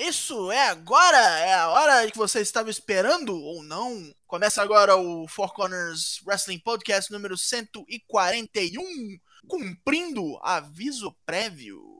isso é agora? É a hora que você estava esperando ou não? Começa agora o Four Corners Wrestling Podcast número 141, cumprindo aviso prévio.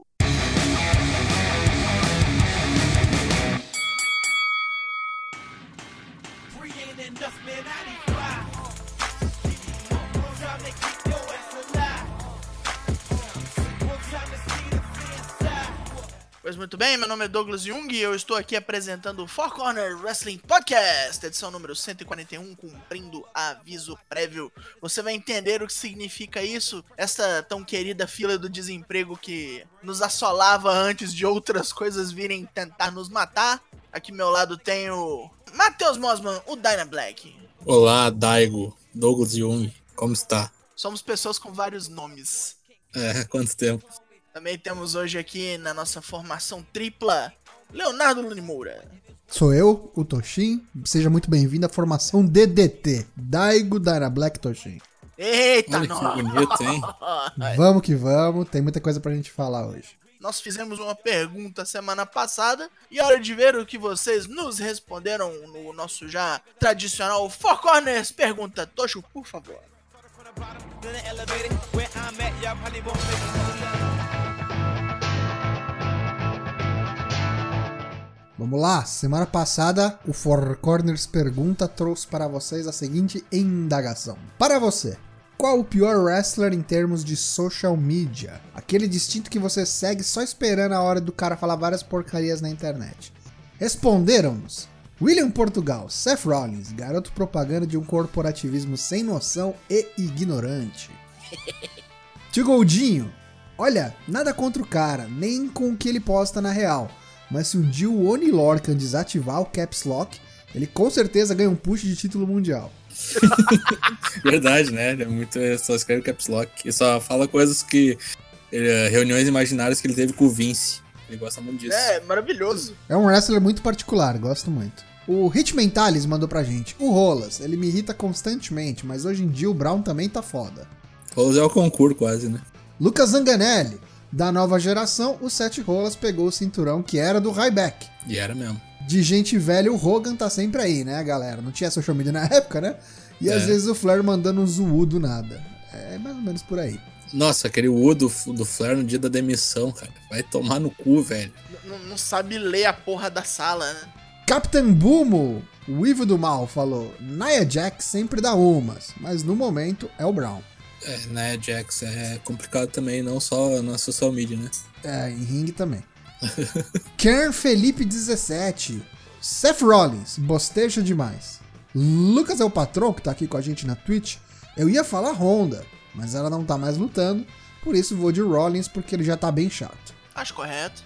Pois muito bem, meu nome é Douglas Jung e eu estou aqui apresentando o Four Corner Wrestling Podcast, edição número 141, cumprindo aviso prévio. Você vai entender o que significa isso, essa tão querida fila do desemprego que nos assolava antes de outras coisas virem tentar nos matar. Aqui ao meu lado tem o Matheus Mosman, o Dyna Black. Olá, Daigo, Douglas Jung, como está? Somos pessoas com vários nomes. É, quanto tempo? Também temos hoje aqui na nossa formação tripla, Leonardo Lunimura. Sou eu, o Toshin. Seja muito bem-vindo à formação DDT, Daigo Dyna Black Toshin. Eita, Olha que bonito, hein? Vamos que vamos, tem muita coisa pra gente falar hoje. Nós fizemos uma pergunta semana passada e é hora de ver o que vocês nos responderam no nosso já tradicional Four Corners Pergunta. Tocho, por favor. Vamos lá, semana passada o Four Corners Pergunta trouxe para vocês a seguinte indagação. Para você, qual o pior wrestler em termos de social media? Aquele distinto que você segue só esperando a hora do cara falar várias porcarias na internet. Responderam-nos William Portugal, Seth Rollins, garoto propaganda de um corporativismo sem noção e ignorante. Tio Goldinho, olha, nada contra o cara, nem com o que ele posta na real. Mas se um dia o Oni Lorcan desativar o Caps Lock, ele com certeza ganha um push de título mundial. Verdade, né? Ele é muito. Só escreve caps lock. E só fala coisas que. eh, reuniões imaginárias que ele teve com o Vince. Ele gosta muito disso. É, maravilhoso. É um wrestler muito particular, gosto muito. O Hit Mentalis mandou pra gente. O Rolas, ele me irrita constantemente, mas hoje em dia o Brown também tá foda. Rolos é o concurso quase, né? Lucas Zanganelli, da nova geração, o Seth Rolas pegou o cinturão que era do Ryback. E era mesmo. De gente velha, o Hogan tá sempre aí, né, galera? Não tinha social media na época, né? E às É. vezes o Flair mandando um zoom do nada. É mais ou menos por aí. Nossa, aquele U do, do Flair no dia da demissão, cara. Vai tomar no cu, velho. N- não sabe ler a porra da sala, né? Captain Bumo, o Ivo do Mal, falou: Nia Jax sempre dá umas, mas no momento é o Brown. É, né, Jax? É complicado também, não só na social media, né? É, em ringue também. Kern Felipe 17. Seth Rollins, bosteja demais. Lucas é o patrão que tá aqui com a gente na Twitch. Eu ia falar Honda, mas ela não tá mais lutando, por isso vou de Rollins porque ele já tá bem chato. Acho correto.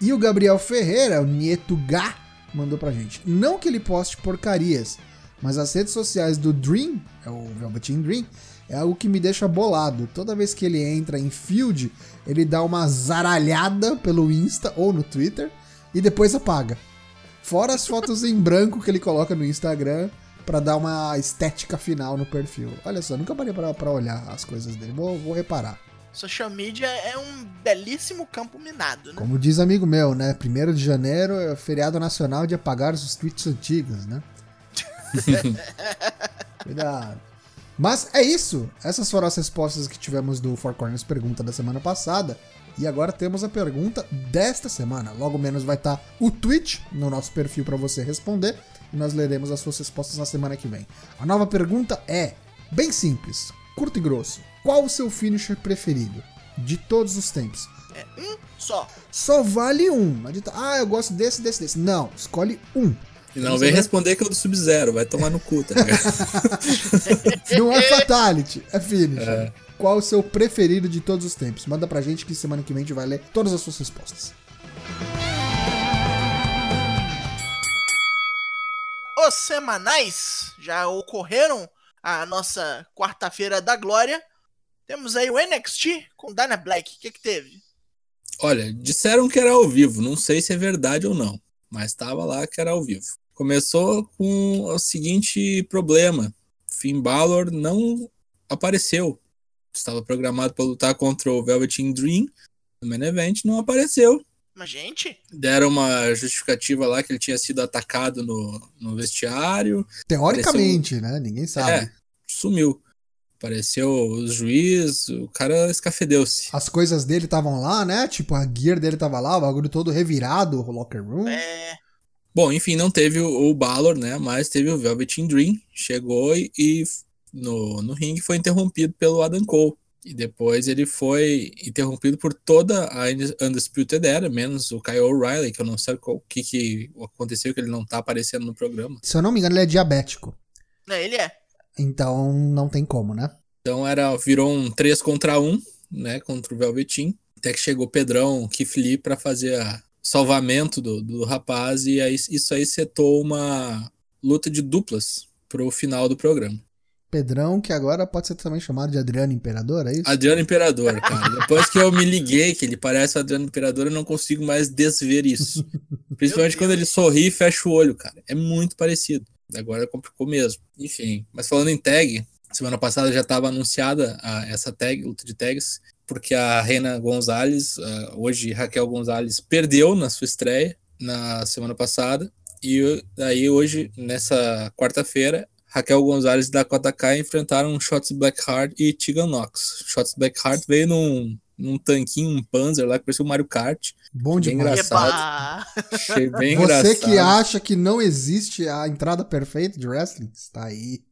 E o Gabriel Ferreira, o Nieto Gá, mandou pra gente. Não que ele poste porcarias, mas as redes sociais do Dream, é o Velveteen Dream, é algo que me deixa bolado. Toda vez que ele entra em field, ele dá uma zaralhada pelo Insta ou no Twitter e depois apaga. Fora as fotos em branco que ele coloca no Instagram pra dar uma estética final no perfil. Olha só, nunca parei pra, pra olhar as coisas dele. Vou, vou reparar. Social media é um belíssimo campo minado, né? Como diz amigo meu, né? 1 de janeiro é feriado nacional de apagar os tweets antigos, né? Cuidado. Mas é isso. Essas foram as respostas que tivemos do Four Corners Pergunta da semana passada. E agora temos a pergunta desta semana. Logo menos vai estar o tweet no nosso perfil para você responder. E nós leremos as suas respostas na semana que vem. A nova pergunta é bem simples, curto e grosso. Qual o seu finisher preferido? De todos os tempos. É um só. Só vale um. Ah, eu gosto desse, desse, desse. Não, escolhe um. E não vem vai- responder que é o do Sub-Zero, vai tomar no cu, tá ligado? Não é fatality, é finish. Qual o seu preferido de todos os tempos? Manda pra gente que semana que vem a gente vai ler todas as suas respostas. Os semanais já ocorreram a nossa quarta-feira da glória. Temos aí o NXT com Dana Black. O que que teve? Olha, disseram que era ao vivo, não sei se é verdade ou não, mas tava lá que era ao vivo. Começou com o seguinte problema: Finn Balor não apareceu. Estava programado para lutar contra o Velveteen Dream no main event, não apareceu. Mas, gente, Deram uma justificativa lá que ele tinha sido atacado no, no vestiário. Teoricamente, né? Ninguém sabe. É, sumiu. Apareceu o juiz, o cara escafedeu-se. As coisas dele estavam lá, né? Tipo, a gear dele tava lá, o bagulho todo revirado, o locker room. é. Bom, enfim, não teve o, o Balor, né? Mas teve o Velveteen Dream. Chegou e, e no, no ringue foi interrompido pelo Adam Cole. E depois ele foi interrompido por toda a Undisputed Era, menos o Kyle O'Reilly, que eu não sei o que, que aconteceu, que ele não tá aparecendo no programa. Se eu não me engano, ele é diabético. Não, ele é. Então não tem como, né? Então era, virou um 3 contra 1, né? Contra o Velveteen. Até que chegou o Pedrão, Lee pra fazer a salvamento do, do rapaz. E aí, isso aí setou uma luta de duplas pro final do programa. Pedrão, que agora pode ser também chamado de Adriano Imperador, é isso? Adriano Imperador, cara. Depois que eu me liguei que ele parece o Adriano Imperador, eu não consigo mais desver isso. Principalmente quando ele sorri e fecha o olho, cara. É muito parecido. Agora complicou mesmo. Enfim. Mas falando em tag, semana passada já estava anunciada a, essa tag, luta de tags, porque a Reina Gonzalez, uh, hoje Raquel Gonzalez, perdeu na sua estreia na semana passada. E aí hoje, nessa quarta-feira, Raquel Gonzalez e Dakota Kai enfrentaram Shots Blackheart e Tegan Knox. Shots Blackheart veio num, num tanquinho, um Panzer lá que parecia o Mario Kart. Bom demais. engraçado. Achei bem Você engraçado. que acha que não existe a entrada perfeita de wrestling, está aí.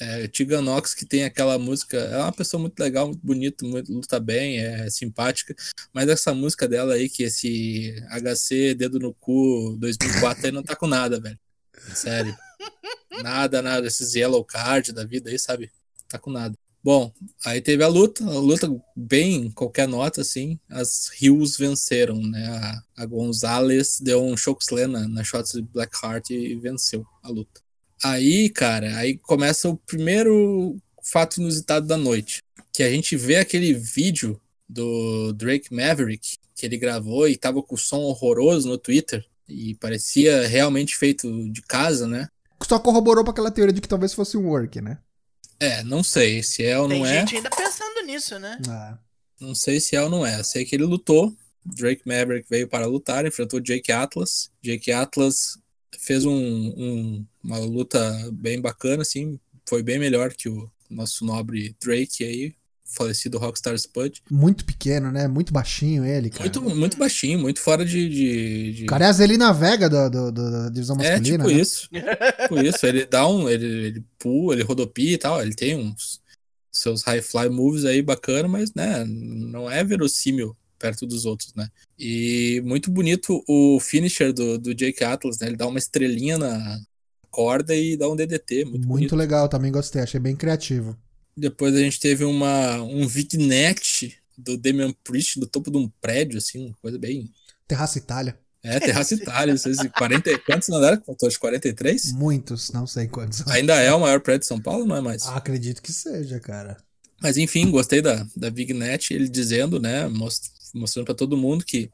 É, Tegan Knox, que tem aquela música, é uma pessoa muito legal, muito bonita, muito, luta bem, é simpática, mas essa música dela aí, que esse HC Dedo no Cu 2004 aí não tá com nada, velho. Sério. Nada, nada. Esses yellow card da vida aí, sabe? Tá com nada. Bom, aí teve a luta, a luta bem qualquer nota, assim. As Hills venceram, né? A, a Gonzalez deu um chokeslam na, na Shots Blackheart e venceu a luta. Aí, cara, aí começa o primeiro fato inusitado da noite. Que a gente vê aquele vídeo do Drake Maverick que ele gravou e tava com o som horroroso no Twitter. E parecia realmente feito de casa, né? Só corroborou pra aquela teoria de que talvez fosse um work, né? É, não sei se é ou Tem não é. gente ainda pensando nisso, né? Ah. Não sei se é ou não é. Sei que ele lutou. Drake Maverick veio para lutar, enfrentou Jake Atlas. Jake Atlas fez um, um- uma luta bem bacana, assim. Foi bem melhor que o nosso nobre Drake aí, falecido Rockstar Spud. Muito pequeno, né? Muito baixinho ele, cara. Muito, muito baixinho, muito fora de. de, de- O cara é a Zelina Vega do, do- do- da divisão É, masculina. tipo né? isso. tipo isso. Ele dá um. Ele, ele pula, ele rodopia e tal. Ele tem uns seus high fly moves aí bacana, mas né, não é verossímil perto dos outros, né? E muito bonito o finisher do, do Jake Atlas, né? Ele dá uma estrelinha na corda e dá um DDT. Muito, Muito bonito. legal, também gostei, achei bem criativo. Depois a gente teve uma, um Vignet do Damian Priest do topo de um prédio, assim, uma coisa bem. Terraça Itália. É, Terraça Itália, não sei se 40, e- quantos andares? Faltou de 43? Muitos, não sei quantos. Ainda é o maior prédio de São Paulo, não é mais? Ah, acredito que seja, cara. Mas enfim, gostei da, da Vignet, ele dizendo, né, most- mostrando pra todo mundo que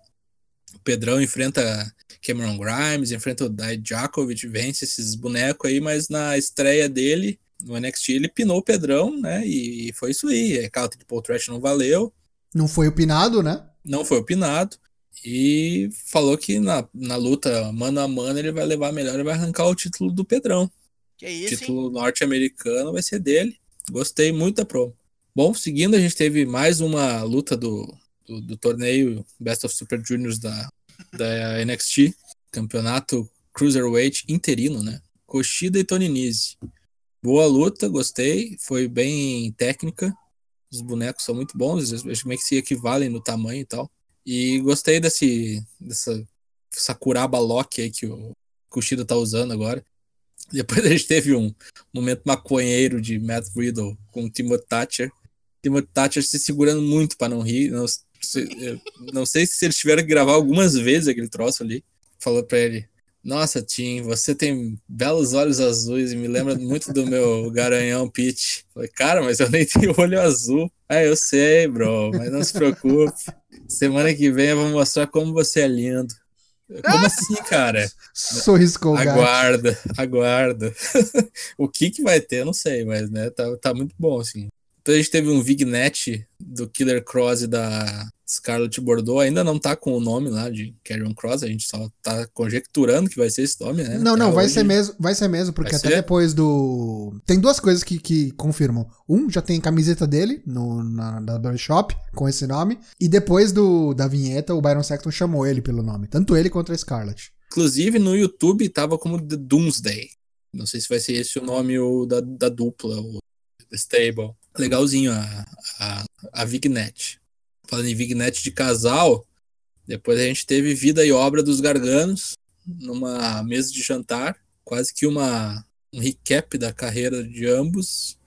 o Pedrão enfrenta Cameron Grimes, enfrenta o Dai Djakovic, vence esses bonecos aí, mas na estreia dele, no NXT, ele pinou o Pedrão, né, e foi isso aí. Aquela triple threat não valeu, Não foi opinado, né? não foi opinado, e falou que na, na luta mano a mano ele vai levar melhor e vai arrancar o título do Pedrão. Que O isso, hein? título norte-americano vai ser dele. Gostei muito da promo. Bom, seguindo, a gente teve mais uma luta do, do, do torneio Best of Super Juniors da, da NXT, campeonato Cruiserweight interino, né? Kushida e Tony Nese. Boa luta, gostei, foi bem técnica. Os bonecos são muito bons, eles meio que se equivalem no tamanho e tal. E gostei desse, dessa Sakuraba Lock aí que o Kushida tá usando agora. Depois a gente teve um momento maconheiro de Matt Riddle com o Timothy Thatcher. Timothy Thatcher se segurando muito para não rir. Não, se- eu não sei se eles tiveram que gravar algumas vezes aquele troço ali. Falou pra ele: Nossa, Tim, você tem belos olhos azuis e me lembra muito do meu garanhão Pete. Falei, cara, mas eu nem tenho olho azul. Ah, eu sei, bro, mas não se preocupe. Semana que vem eu vou mostrar como você é lindo. Como assim, cara? Sorriso colgate. Aguarda, aguarda. o que que vai ter, eu não sei, mas né, tá, tá muito bom, assim. Depois a gente teve um Vignet do Killer Cross e da Scarlett Bordeaux. Ainda não tá com o nome lá de Carrion Cross, a gente só tá conjecturando que vai ser esse nome, né? Não, Até não, vai hoje. ser mesmo, vai ser mesmo, porque Vai até ser? depois do. Tem duas coisas que, que confirmam. Um, já tem camiseta dele no, na, na Barbershop com esse nome. E depois do, da vinheta, o Byron Sexton chamou ele pelo nome. Tanto ele quanto a Scarlett. Inclusive no YouTube tava como The Doomsday. Não sei se vai ser esse o nome o da, da dupla, o The Stable. Legalzinho a, a, a Vignet. Falando em Vignet de casal, depois a gente teve Vida e Obra dos Garganos numa mesa de jantar. Quase que uma, um recap da carreira de ambos.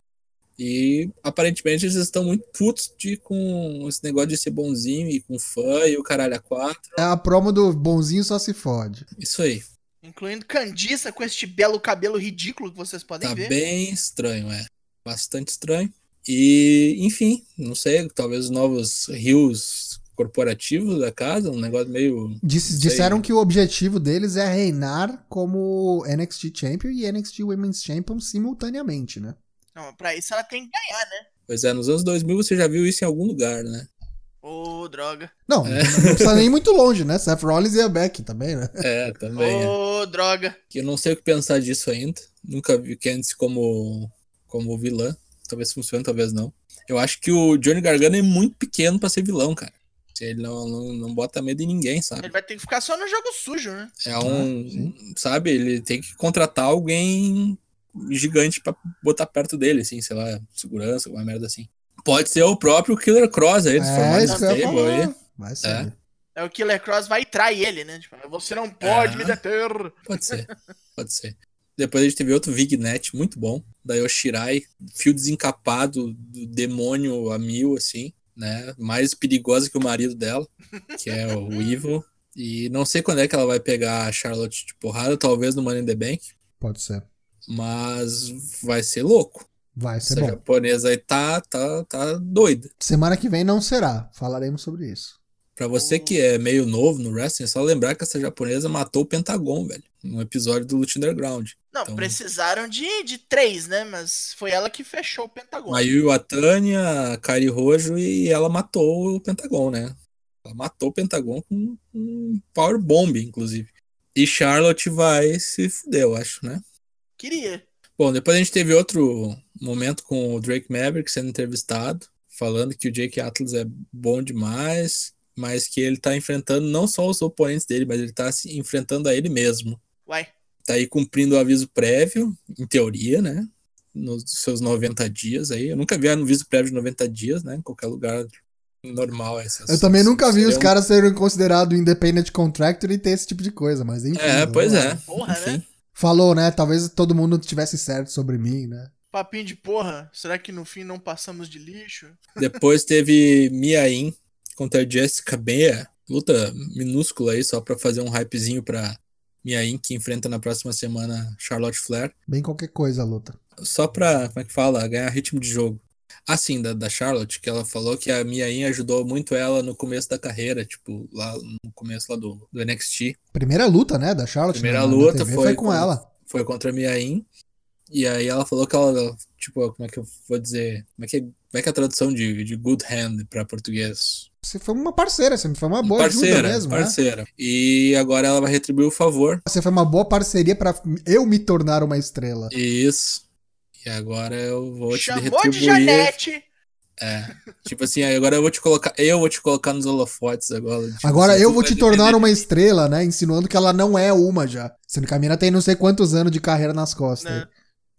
E aparentemente eles estão muito putos de, com esse negócio de ser bonzinho e com fã e o caralho a quatro. É a promo do bonzinho só se fode. Isso aí. Incluindo Candiça com este belo cabelo ridículo que vocês podem Tá ver. bem estranho, é. Bastante estranho. E, enfim, não sei, talvez os novos rios corporativos da casa, um negócio meio. Disseram que o objetivo deles é reinar como NXT Champion e NXT Women's Champion simultaneamente, né? Não, pra isso ela tem que ganhar, né? Pois é, nos anos 2000 você já viu isso em algum lugar, né? Ô, droga. Não, É. não precisa nem muito longe, né? Seth Rollins e a Becky também, né? É, também. é. Ô, droga. Que eu não sei o que pensar disso ainda. Nunca vi Candice como, como vilã. Talvez funcione, talvez não. Eu acho que o Johnny Gargano é muito pequeno pra ser vilão, cara. Ele não, não, não bota medo em ninguém, sabe? Ele vai ter que ficar só no jogo sujo, né? É um. sabe, ele tem que contratar alguém gigante pra botar perto dele, assim, sei lá, segurança, alguma merda assim. Pode ser o próprio Killer Cross aí, É, isso que eu stable aí. Vai ser. É o Killer Cross vai trair ele, né? Tipo, você não pode É. me deter. Pode ser, pode ser. Depois a gente teve outro Vignet, muito bom, da Yoshirai, fio desencapado do demônio a mil, assim, né? Mais perigosa que o marido dela, que é o Evil. E não sei quando é que ela vai pegar a Charlotte de porrada, talvez no Money in the Bank, Pode ser. mas vai ser louco. Vai ser Essa bom. japonesa aí tá, tá, tá doida. Semana que vem não será. Falaremos sobre isso. Pra você que é meio novo no wrestling, é só lembrar que essa japonesa matou o Pentagon, velho. Num episódio do Lute Underground. Não, Então- precisaram de, de três, né? Mas foi ela que fechou o Pentagão. Mayu Iwatani, a Kari Rojo e ela matou o Pentagon, né? Ela matou o Pentagon com um power bomb, inclusive. E Charlotte vai se fuder, eu acho, né? Queria. Bom, depois a gente teve outro momento com o Drake Maverick sendo entrevistado, falando que o Jake Atlas é bom demais, mas que ele tá enfrentando não só os oponentes dele, mas ele tá se enfrentando a ele mesmo. Vai. Tá aí cumprindo o aviso prévio, em teoria, né? Nos seus 90 dias aí. Eu nunca vi um aviso prévio de 90 dias, né? Em qualquer lugar normal. Essas, Eu também nunca vi os caras serem considerados independent contractor e ter esse tipo de coisa, mas enfim. É, vamos pois lá. é. Porra, Enfim. né? Falou, né? Talvez todo mundo tivesse certo sobre mim, né? Papinho de porra. Será que no fim não passamos de lixo? Depois teve Miain contra Jessica Bea. Luta minúscula aí, só pra fazer um hypezinho pra Miain, que enfrenta na próxima semana Charlotte Flair. Bem qualquer coisa a luta. Só pra, como é que fala, ganhar ritmo de jogo. Assim, da, da Charlotte, que ela falou que a Miain ajudou muito ela no começo da carreira, tipo, lá no começo lá do, do NXT. Primeira luta, né? Da Charlotte. Primeira na- na luta TV foi com com- ela. Foi contra a Miain. E aí ela falou que ela, tipo, como é que eu vou dizer? Como é que, como é, que é a tradução de, de good hand pra português? Você foi uma parceira, você foi uma boa parceira, ajuda mesmo, né? parceira. E agora ela vai retribuir o favor. Você foi uma boa parceria pra eu me tornar uma estrela. Isso. E agora eu vou te Chamou de retribuir. Janete. É. Tipo assim, agora eu vou te colocar, eu vou te colocar nos holofotes agora. Tipo Agora assim, eu vou te tornar uma estrela, né? Insinuando que ela não é uma já. Sendo que a mina tem não sei quantos anos de carreira nas costas. Né?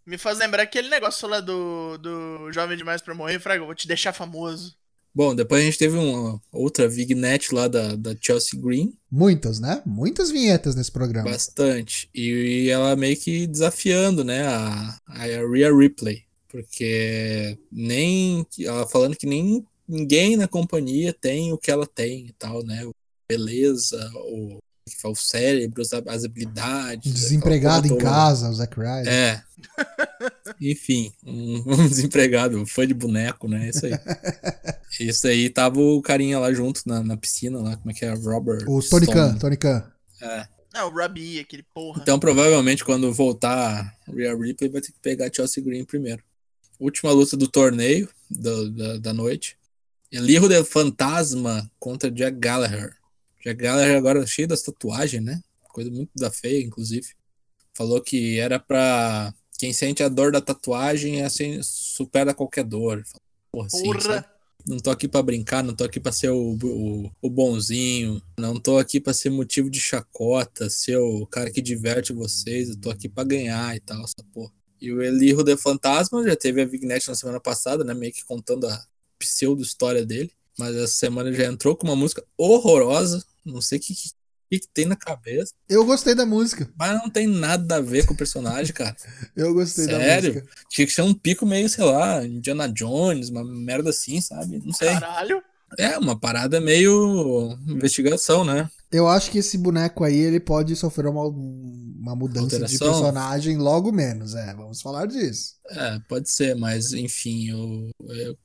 Me faz lembrar aquele negócio lá do, do Jovem Demais pra Morrer, Fraga. Eu vou te deixar famoso. Bom, depois a gente teve uma outra vignette lá da, da Chelsea Green, Muitas, né? Muitas vinhetas nesse programa. bastante. E ela meio que desafiando, né, a, a Rhea Ripley. Porque nem. Ela falando que nem ninguém na companhia tem o que ela tem e tal, né? Beleza, o, o cérebro, as- as habilidades. Desempregado em aquela porra toda. casa, o Zack Ryder. É. Enfim, um, um desempregado, fã de boneco, né? Isso aí. Isso aí tava o carinha lá junto na, na piscina, lá, como é que é? Robert. O Tony. Khan, Tony Khan. É. Não, o Robbie, aquele porra. Então, provavelmente, quando voltar Rhea Ripley, vai ter que pegar a Chelsea Green primeiro. Última luta do torneio. do- da, da noite. Elirro de Fantasma contra Jack Gallagher. Jack Gallagher agora cheio das tatuagens, né? Coisa muito da feia, inclusive. Falou que era pra quem sente a dor da tatuagem assim, supera qualquer dor. Porra. Não tô aqui pra brincar, não tô aqui pra ser o, o, o bonzinho, não tô aqui pra ser motivo de chacota, ser o cara que diverte vocês, eu tô aqui pra ganhar e tal, essa porra. E o Elirro de Fantasma já teve a vignette na semana passada, né, meio que contando a pseudo história dele, mas essa semana já entrou com uma música horrorosa, não sei o que, que, que tem na cabeça, Eu gostei da música. mas não tem nada a ver com o personagem, cara. Eu gostei da Sério? música. Tinha que ser um pico meio, sei lá, Indiana Jones, uma merda assim, sabe? Não sei. Caralho. É, uma parada meio investigação, né? Eu acho que esse boneco aí, ele pode sofrer uma, uma mudança de Alteração? personagem logo menos, é. Vamos falar disso. É, pode ser, mas enfim, o,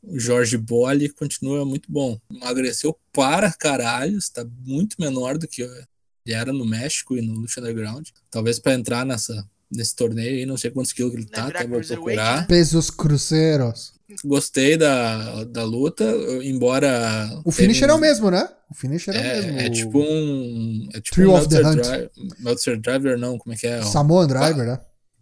o Jorge Bolle continua muito bom. Emagreceu para caralho, está muito menor do que ele era no México e no Lucha Underground. Talvez para entrar nessa, nesse torneio aí, não sei quantos quilos que ele tá, até vou procurar. né? Pesos cruceiros. Gostei da, da luta, embora. O finisher é o mesmo, né? O finisher é, o É, mesmo. é tipo um. É tipo Trio um of the Meltzer, Hunt. Driver, Meltzer Driver, não, como é que é? O Samoan Driver, né?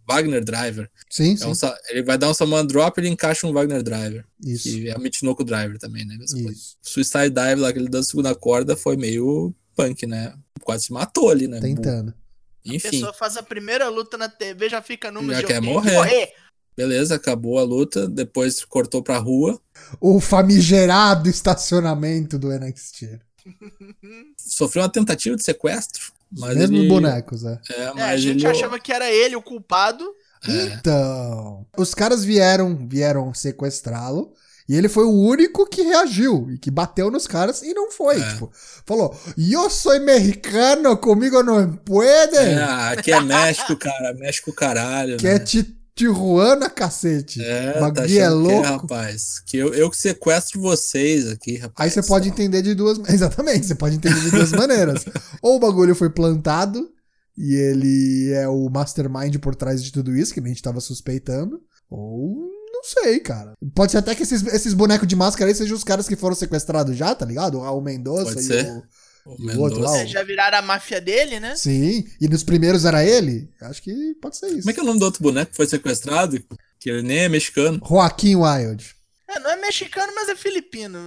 Wagner Driver. Sim, É sim. um ele vai dar um Samoan Drop e ele encaixa um Wagner Driver. Isso. Que é o Michinoku Driver também, né? Mesma coisa. Isso. Suicide Dive lá que ele deu a segunda corda foi meio punk, né? Quase se matou ali, né? Tentando. A Enfim, pessoa faz a primeira luta na TV, já fica numa Já de quer tenho morrer. Beleza, acabou a luta. Depois cortou pra rua. O famigerado estacionamento do NXT. Sofreu uma tentativa de sequestro. Os Mas mesmos ele, bonecos, é. É, É, a gente ele. achava que era ele o culpado. É. Então, os caras vieram, vieram sequestrá-lo. E ele foi o único que reagiu e que bateu nos caras e não foi. É. Tipo, falou: Eu sou mexicano, comigo não puede. É, aqui é México, cara. México caralho. que né? é Ti- Tijuana, cacete. É, O tá bagulho é achando que louco. rapaz? Que eu, eu que sequestro vocês aqui, rapaz. Aí você pode entender de duas. Exatamente, você pode entender de duas maneiras. Ou o bagulho foi plantado e ele é o mastermind por trás de tudo isso, que a gente tava suspeitando. Ou não sei, cara. Pode ser até que esses, esses bonecos de máscara aí sejam os caras que foram sequestrados já, tá ligado? O Raul Mendonça e o. O E o outro lá, ó. Já viraram a máfia dele, né? Sim. E nos primeiros era ele? Acho que pode ser isso. Como é que é o nome do outro boneco que foi sequestrado? Que ele nem é mexicano. Joaquim Wild. É, não é mexicano, mas é filipino.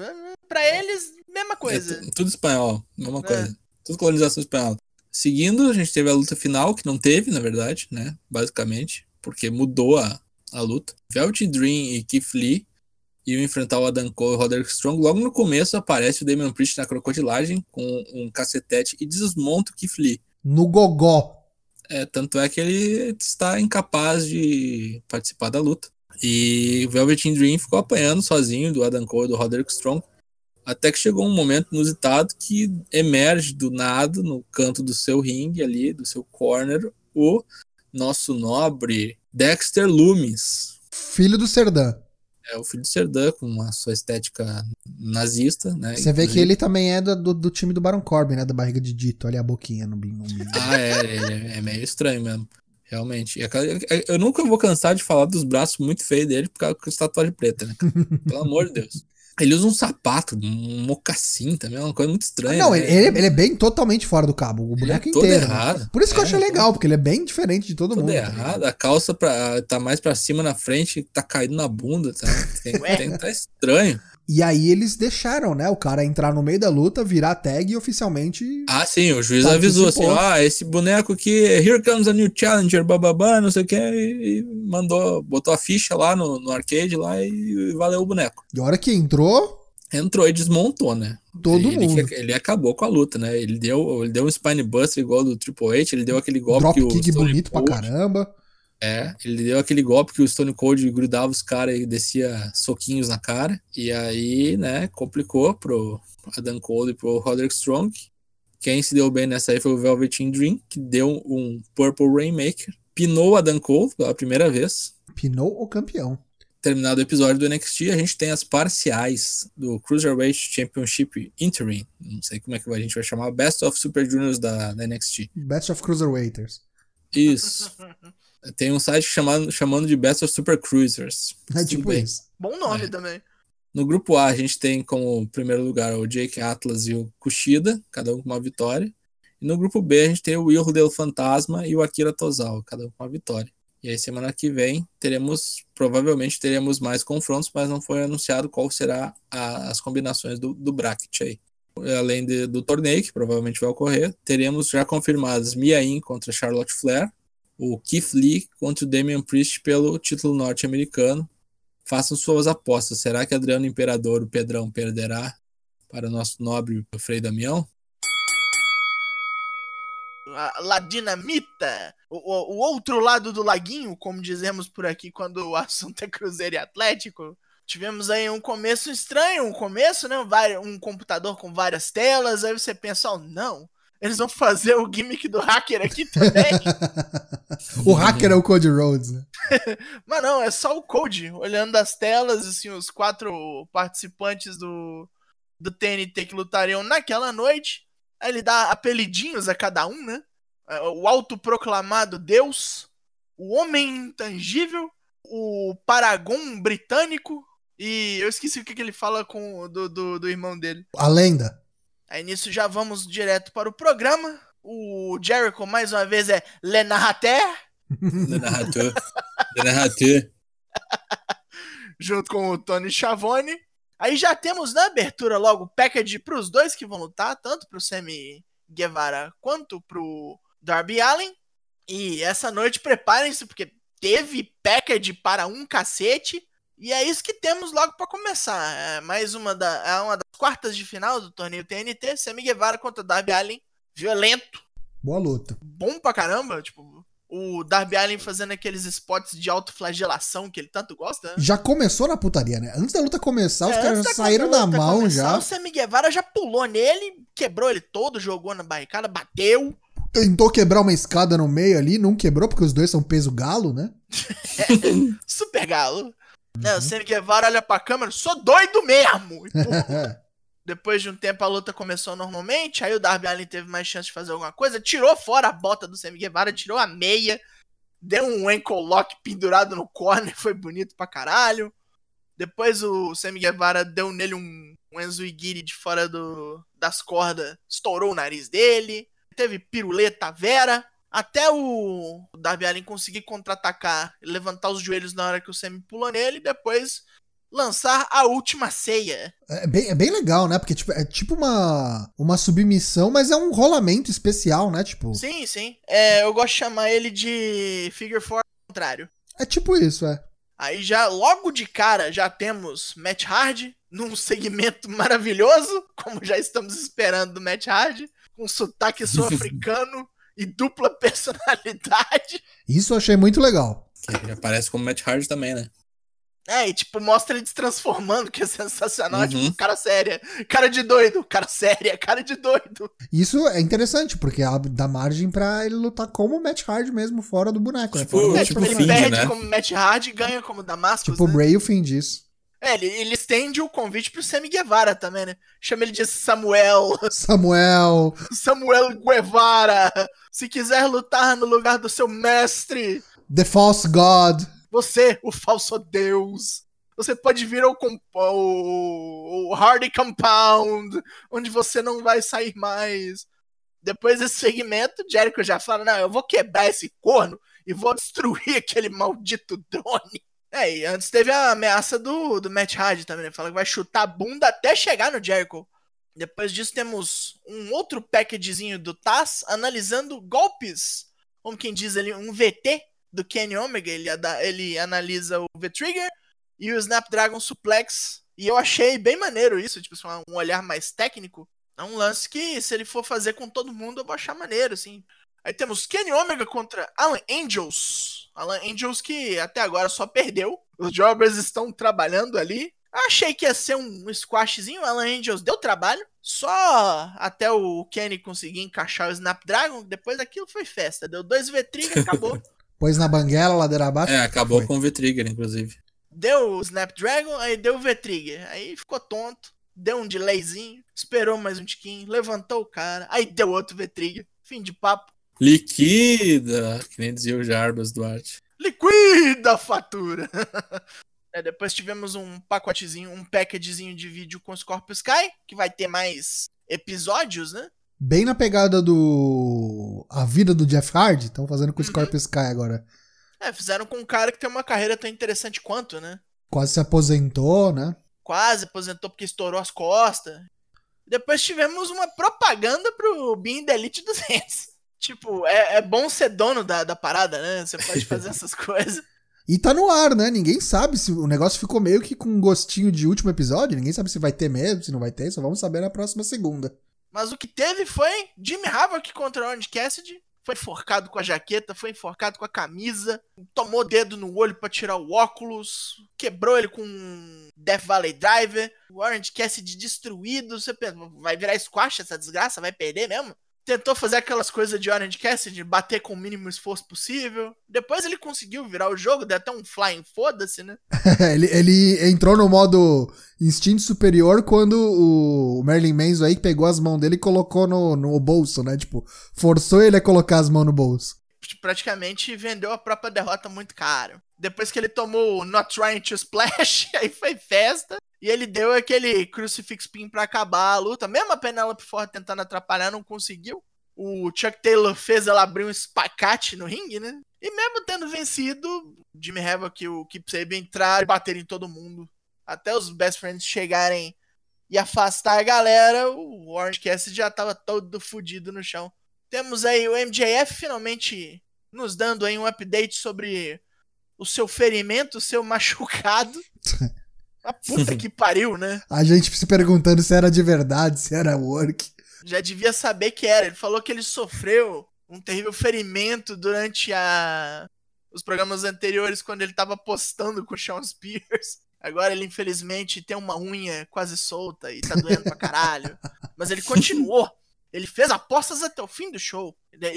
Pra eles, mesma coisa. É tu- tudo espanhol, mesma É. coisa. Tudo colonização espanhola. Seguindo, a gente teve a luta final, que não teve, na verdade, né? Basicamente, porque mudou a, a luta. Velvet Dream e Keith Lee iam enfrentar o Adam Cole e o Roderick Strong. Logo no começo aparece o Damian Priest na crocodilagem com um cacetete e desmonta o Keith Lee. No gogó. É, tanto é que ele está incapaz de participar da luta. E o Velvet Dream ficou apanhando sozinho do Adam Cole e do Roderick Strong. Até que chegou um momento inusitado que emerge do nada, no canto do seu ringue ali, do seu corner, o nosso nobre Dexter Loomis. Filho do Serdã. É o filho de Serdan, com a sua estética nazista, né? Você vê que ele também é do, do, do time do Baron Corbin, né? Da barriga de dito. Olha a boquinha no bingo. Ah, é, é, é meio estranho mesmo. Realmente. E aquela- Eu nunca vou cansar de falar dos braços muito feios dele por causa da tatuagem preta, né? Pelo amor de Deus. Ele usa um sapato, um mocassim também, é uma coisa muito estranha. Não, né? ele, ele é- é bem totalmente fora do cabo. O é boneco todo inteiro. né? errado. Por isso que eu É, achei legal, porque ele é bem diferente de todo mundo. tá errado. A calça pra, tá mais pra cima na frente, tá caindo na bunda. Tá, tem, tem- tá estranho. E aí eles deixaram, né? O cara entrar no meio da luta, virar tag e oficialmente. Ah, sim, o juiz Participou. avisou assim: ah, esse boneco aqui, here comes a new challenger, bababá, não sei o que, e, e mandou, botou a ficha lá no, no arcade lá e valeu o boneco. E a hora que entrou, entrou e desmontou, né? todo ele, mundo. que- ele acabou com a luta, né? Ele deu, ele deu um spine buster igual do Triple H, ele deu aquele golpe Drop que o kick Stone bonito pra caramba. É, ele deu aquele golpe que o Stone Cold grudava os caras e descia soquinhos na cara. E aí, né, complicou pro Adam Cole e pro Roderick Strong. Quem se deu bem nessa aí foi o Velveteen Dream, que deu um Purple Rainmaker. Pinou o Adam Cole pela primeira vez. Pinou o campeão. terminado o episódio do NXT, a gente tem as parciais do Cruiserweight Championship Interim. Não sei como é que a gente vai chamar. Best of Super Juniors da, da NXT. Best of Cruiserweighters. Isso. Tem um site chamado, chamando de Best of Super Cruisers. É tipo bem. isso. Bom nome É. também. No grupo A, a gente tem como primeiro lugar o Jake Atlas e o Kushida, cada um com uma vitória. E no grupo B, a gente tem o Will Del Fantasma e o Akira Tozawa, cada um com uma vitória. E aí, semana que vem, teremos, provavelmente teremos mais confrontos, mas não foi anunciado qual será a, as combinações do, do bracket aí. Além de, do torneio, que provavelmente vai ocorrer, teremos já confirmadas Mia Yim contra Charlotte Flair, o Keith Lee contra o Damian Priest pelo título norte-americano. Façam suas apostas. Será que Adriano Imperador, o Pedrão, perderá para o nosso nobre Frei Damião? La Dinamita, o, o, o, outro lado do laguinho, como dizemos por aqui quando o assunto é Cruzeiro e Atlético. Tivemos aí um começo estranho, um começo, né? Um computador com várias telas, aí você pensa, oh, não, eles vão fazer o gimmick do hacker aqui também. o hacker é o Code Rhodes, né? Mas não, é só o Code, olhando as telas, assim, os quatro participantes do, do TNT que lutariam naquela noite. Aí ele dá apelidinhos a cada um, né? É, o autoproclamado Deus, o Homem Intangível, o Paragon Britânico e eu esqueci o que, que ele fala com do, do, do irmão dele. A lenda. Aí nisso já vamos direto para o programa. O Jericho, mais uma vez, é Le Narrateur. Le Narrateur. Le Narrateur. Junto com o Tony Schiavone. Aí já temos na abertura logo package para os dois que vão lutar, tanto para o Sammy Guevara quanto para o Darby Allen. E essa noite preparem-se porque teve package para um cacete. E é isso que temos logo para começar. É mais uma, da, é uma das quartas de final do torneio TNT. Sammy Guevara contra Darby Allen. Violento. Boa luta. Bom pra caramba. Tipo, o Darby Allin fazendo aqueles spots de autoflagelação que ele tanto gosta. Né? Já começou na putaria, né? Antes da luta começar, os é, caras já saíram na mão começar, já. O Sammy Guevara já pulou nele, quebrou ele todo, jogou na barricada, bateu. Tentou quebrar uma escada no meio ali, não quebrou porque os dois são peso galo, né? é, super galo. É, o Sammy Guevara olha pra câmera, sou doido mesmo! Depois de um tempo a luta começou normalmente, aí o Darby Allin teve mais chance de fazer alguma coisa, tirou fora a bota do Sammy Guevara, tirou a meia, deu um ankle lock pendurado no corner, foi bonito pra caralho. Depois o Sammy Guevara deu nele um, um Enzo Igiri de fora do, das cordas, estourou o nariz dele. Teve piruleta Vera, até o Darby Allin conseguir contra-atacar e levantar os joelhos na hora que o Sammy pulou nele, depois lançar a última ceia. É bem, é bem legal, né? Porque tipo, é tipo uma, uma submissão, mas é um rolamento especial, né? Tipo... Sim, sim. É, eu gosto de chamar ele de figure four ao contrário. É tipo isso, é. Aí já, logo de cara, já temos Matt Hardy num segmento maravilhoso, como já estamos esperando do Matt Hardy, com sotaque sul-africano e dupla personalidade. Isso eu achei muito legal. Que aparece como Matt Hardy também, né? É, e tipo, mostra ele se transformando, que é sensacional. Uhum. Tipo, cara séria, cara de doido, cara séria, cara de doido. Isso é interessante, porque dá margem pra ele lutar como Matt Hardy mesmo, fora do boneco. Tipo, né? é, tipo, tipo ele Find, perde né? como Matt Hardy e ganha como Damascus. Tipo né? o Bray e o Find, isso. É, ele, ele estende o convite pro Sammy Guevara também, né? Chama ele de Samuel. Samuel. Samuel Guevara. Se quiser lutar no lugar do seu mestre. The False God. Você, o falso deus. Você pode vir ao, ao, ao Hardy Compound, onde você não vai sair mais. Depois desse segmento, Jericho já fala: Não, eu vou quebrar esse corno e vou destruir aquele maldito drone. É, e antes teve a ameaça do, do Matt Hardy também, né? Fala que vai chutar a bunda até chegar no Jericho. Depois disso temos um outro packagezinho do Taz analisando golpes, como quem diz ali, um VT do Kenny Omega, ele, ele analisa o V-Trigger e o Snapdragon Suplex. E eu achei bem maneiro isso, tipo, assim, um olhar mais técnico. É um lance que, se ele for fazer com todo mundo, eu vou achar maneiro, assim. Aí temos Kenny Omega contra Alan Angels. Alan Angels que até agora só perdeu. Os Jobbers estão trabalhando ali. Achei que ia ser um squashzinho. Alan Angels deu trabalho. Só até o Kenny conseguir encaixar o Snapdragon. Depois daquilo foi festa. Deu dois V-Trigger e acabou. Pôs na banguela, ladeira abaixo. É, acabou foi. com o V-Trigger, inclusive. Deu o Snapdragon, aí deu o V-Trigger. Aí ficou tonto, deu um delayzinho, esperou mais um tiquinho, levantou o cara, aí deu outro V-Trigger. Fim de papo. Liquida, que nem dizia o Jarbas Duarte. Liquida a fatura. É, depois tivemos um pacotezinho, um packagezinho de vídeo com Scorpio Sky, que vai ter mais episódios, né? Bem na pegada do. A vida do Jeff Hardy, estão fazendo com o Uhum. Scorpio Sky agora. É, fizeram com um cara que tem uma carreira tão interessante quanto, né? Quase se aposentou, né? Quase aposentou porque estourou as costas. Depois tivemos uma propaganda pro Bean da Elite 200. Tipo, é, é bom ser dono da, da parada, né? Você pode fazer essas coisas. E tá no ar, né? Ninguém sabe se o negócio ficou meio que com um gostinho de último episódio. Ninguém sabe se vai ter mesmo, se não vai ter. Só vamos saber na próxima segunda. Mas o que teve foi Jimmy Havoc contra Orange Cassidy. Foi enforcado com a jaqueta, foi enforcado com a camisa, tomou dedo no olho pra tirar o óculos, quebrou ele com um Death Valley Driver, o Orange Cassidy destruído. Você pensa, vai virar squash essa desgraça? Vai perder mesmo? Tentou fazer aquelas coisas de Orange Cassidy, bater com o mínimo esforço possível. Depois ele conseguiu virar o jogo, deu até um flying foda-se, né? ele, ele entrou no modo instinto superior quando o Merlin Manson aí pegou as mãos dele e colocou no, no bolso, né? Tipo, forçou ele a colocar as mãos no bolso. praticamente vendeu a própria derrota muito caro. Depois que ele tomou o Not Trying to Splash, aí foi festa. E ele deu aquele Crucifix Pin pra acabar a luta. Mesmo a Penelope Ford tentando atrapalhar, não conseguiu. O Chuck Taylor fez ela abrir um espacate no ringue, né? E mesmo tendo vencido, Jimmy Havoc e o Keep Sabian entraram e bateram em todo mundo. Até os Best Friends chegarem e afastar a galera, o Orange Cassidy já tava todo fudido no chão. Temos aí o MJF finalmente nos dando aí um update sobre o seu ferimento, o seu machucado. A puta que pariu, né? A gente se perguntando se era de verdade, se era work. Já devia saber que era. Ele falou que ele sofreu um terrível ferimento durante a... os programas anteriores, quando ele tava postando com o Sean Spears. Agora ele, infelizmente, tem uma unha quase solta e tá doendo pra caralho. Mas ele continuou. Ele fez apostas até o fim do show.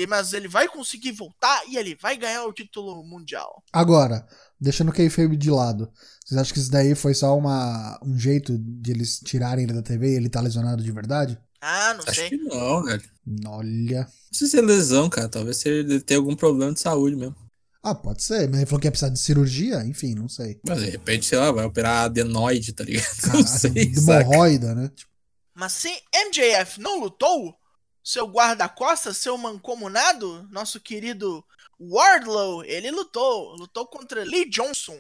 Mas ele vai conseguir voltar e ele vai ganhar o título mundial. Agora, deixando o kayfabe de lado, vocês acham que isso daí foi só uma, um jeito de eles tirarem ele da TV e ele tá lesionado de verdade? Ah, não Acho sei. que não, velho. Olha. Não sei se é lesão, cara. Talvez se ele tenha algum problema de saúde mesmo. Ah, pode ser. Mas ele falou que ia precisar de cirurgia? Enfim, não sei. Mas de repente, sei lá, vai operar adenoide, tá ligado? Não Caralho, sei, hemorroida, né? Tipo, Mas se MJF não lutou, seu guarda-costas, seu mancomunado, nosso querido Wardlow, ele lutou. Lutou contra Lee Johnson,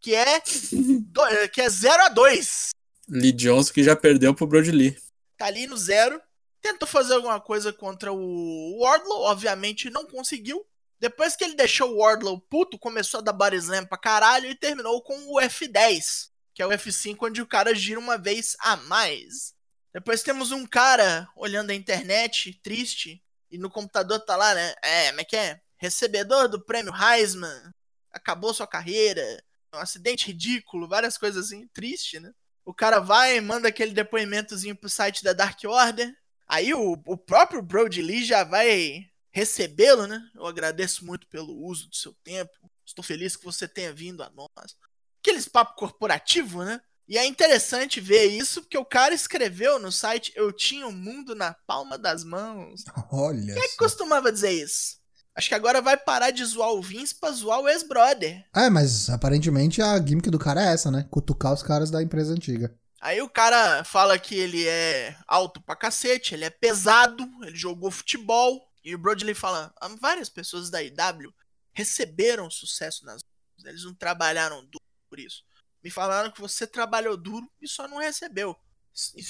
que é, do- que é 0 a 2 Lee Johnson que já perdeu pro Brody Lee. Tá ali no zero. Tentou fazer alguma coisa contra o Wardlow, obviamente não conseguiu. Depois que ele deixou o Wardlow puto, começou a dar body slam pra caralho e terminou com o F10, que é o F5 onde o cara gira uma vez a mais. Depois temos um cara olhando a internet, triste, e no computador tá lá, né? É, como é que é? Recebedor do prêmio Heisman, acabou sua carreira, um acidente ridículo, várias coisas assim, triste, né? O cara vai manda aquele depoimentozinho pro site da Dark Order. Aí o, o próprio Brody Lee já vai recebê-lo, né? Eu agradeço muito pelo uso do seu tempo. Estou feliz que você tenha vindo a nós. Aqueles papo corporativo, né? E é interessante ver isso, porque o cara escreveu no site Eu tinha o mundo na palma das mãos. olha. Quem é que costumava dizer isso? Acho que agora vai parar de zoar o Vince pra zoar o ex-brother. É, mas aparentemente a gimmick do cara é essa, né? Cutucar os caras da empresa antiga. Aí o cara fala que ele é alto pra cacete, ele é pesado, ele jogou futebol. E o Brody Lee fala: "Ah, várias pessoas da IW receberam sucesso nas eles não trabalharam duro por isso. Me falaram que você trabalhou duro e só não recebeu.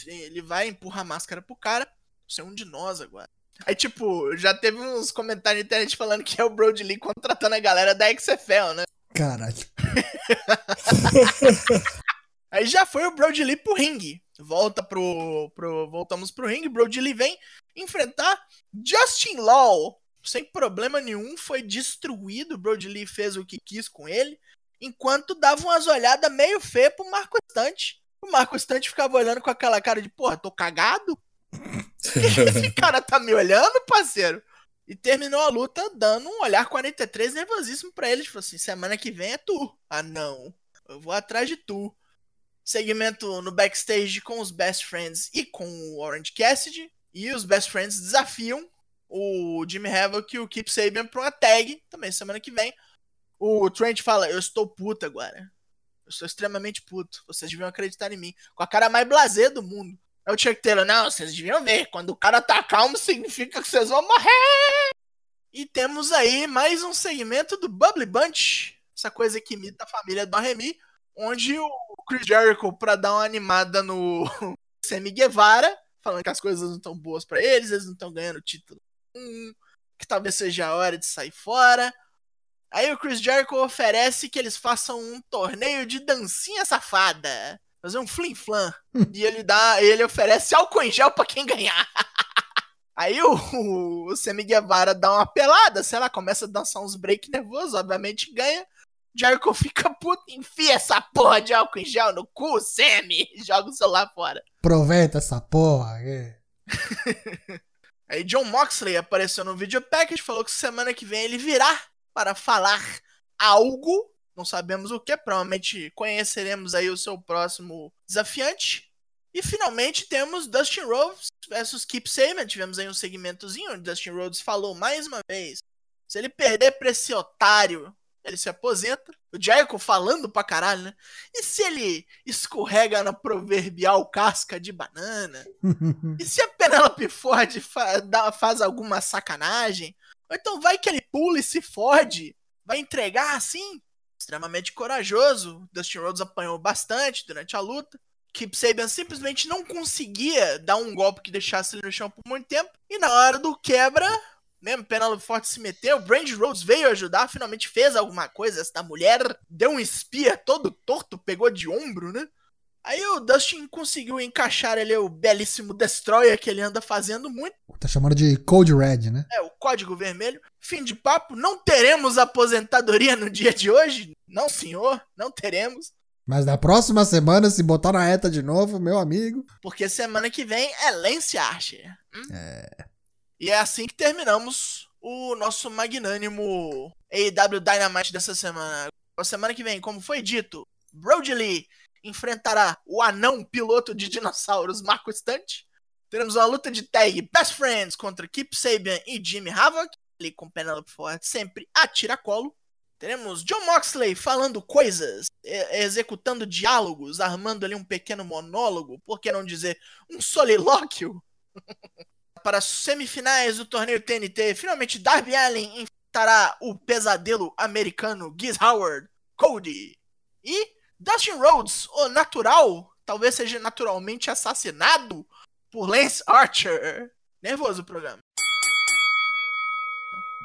Ele vai empurrar a máscara pro cara, você é um de nós agora. Aí, tipo, já teve uns comentários na internet falando que é o Brody Lee contratando a galera da XFL, né? Caralho. Aí já foi o Brody Lee pro ringue. Volta pro, pro. Voltamos pro ringue. Brody Lee vem enfrentar Justin Law. Sem problema nenhum. Foi destruído. Brody Lee fez o que quis com ele. Enquanto dava umas olhadas meio feias pro Marco Estante. O Marco Estante ficava olhando com aquela cara de, porra, tô cagado? Esse cara tá me olhando, parceiro? E terminou a luta dando um olhar 43 nervosíssimo pra ele. Tipo assim, semana que vem é tu. Ah, não. Eu vou atrás de tu. Segmento no backstage com os Best Friends e com o Orange Cassidy. E os Best Friends desafiam o Jimmy Havoc e o Keep Sabian pra uma tag, também semana que vem. O Trent fala, eu estou puto agora. Eu sou extremamente puto. Vocês deviam acreditar em mim. Com a cara mais blasé do mundo. É o Chuck Taylor. Não, vocês deviam ver. Quando o cara tá calmo, significa que vocês vão morrer. E temos aí mais um segmento do Bubbly Bunch. Essa coisa que imita a família do Remy. Onde o Chris Jericho, pra dar uma animada no Sammy Guevara, falando que as coisas não estão boas para eles, eles não estão ganhando título. Hum, que talvez seja a hora de sair fora. Aí o Chris Jericho oferece que eles façam um torneio de dancinha safada. Fazer um flim-flam. e ele dá. Ele oferece álcool em gel pra quem ganhar. Aí o, o Sammy Guevara dá uma pelada, sei lá, começa a dançar uns break nervosos, obviamente ganha. Jericho fica puto, enfia essa porra de álcool em gel no cu, Sammy, joga o celular fora. Aproveita essa porra. É. Aí John Moxley apareceu no video package, falou que semana que vem ele virá para falar algo, não sabemos o que, provavelmente conheceremos aí o seu próximo desafiante. E finalmente temos Dustin Rhodes versus Keep Saban. Tivemos aí um segmentozinho onde Dustin Rhodes falou mais uma vez. Se ele perder pra esse otário, ele se aposenta. O Jericho falando pra caralho, né? E se ele escorrega na proverbial casca de banana? e se a Penelope Ford fa faz alguma sacanagem? Então vai que ele pula e se fode? Vai entregar assim? Extremamente corajoso. Dustin Rhodes apanhou bastante durante a luta. Keep Sabian simplesmente não conseguia dar um golpe que deixasse ele no chão por muito tempo. E na hora do quebra, mesmo Penelope Forte se meteu, Brandy Rhodes veio ajudar, finalmente fez alguma coisa. Essa mulher deu um espia todo torto, pegou de ombro, né? Aí o Dustin conseguiu encaixar ali o belíssimo Destroyer que ele anda fazendo muito. Tá chamando de Code Red, né? É, o código vermelho. Fim de papo, não teremos aposentadoria no dia de hoje. Não, senhor, não teremos. Mas na próxima semana, se botar na reta de novo, meu amigo. Porque semana que vem é Lance Archer. Hum? É. E é assim que terminamos o nosso magnânimo AEW Dynamite dessa semana. A semana que vem, como foi dito, Brody Lee enfrentará o anão piloto de dinossauros Marco Stunt. Teremos uma luta de tag Best Friends contra Keep Sabian e Jimmy Havoc. Ali com Penelope Ford sempre a tiracolo. Teremos John Moxley falando coisas, executando diálogos, armando ali um pequeno monólogo, por que não dizer um solilóquio? Para as semifinais do torneio TNT, finalmente Darby Allin enfrentará o pesadelo americano Giz Howard, Cody. E Dustin Rhodes, o natural, talvez seja naturalmente assassinado por Lance Archer. Nervoso o programa.